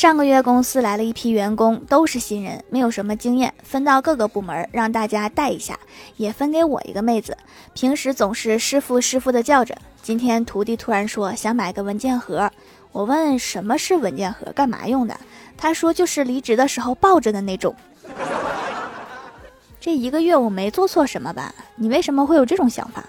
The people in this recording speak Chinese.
上个月公司来了一批员工，都是新人，没有什么经验，分到各个部门，让大家带一下，也分给我一个妹子。平时总是师傅师傅的叫着，今天徒弟突然说想买个文件盒，我问什么是文件盒，干嘛用的？他说就是离职的时候抱着的那种。这一个月我没做错什么吧？你为什么会有这种想法？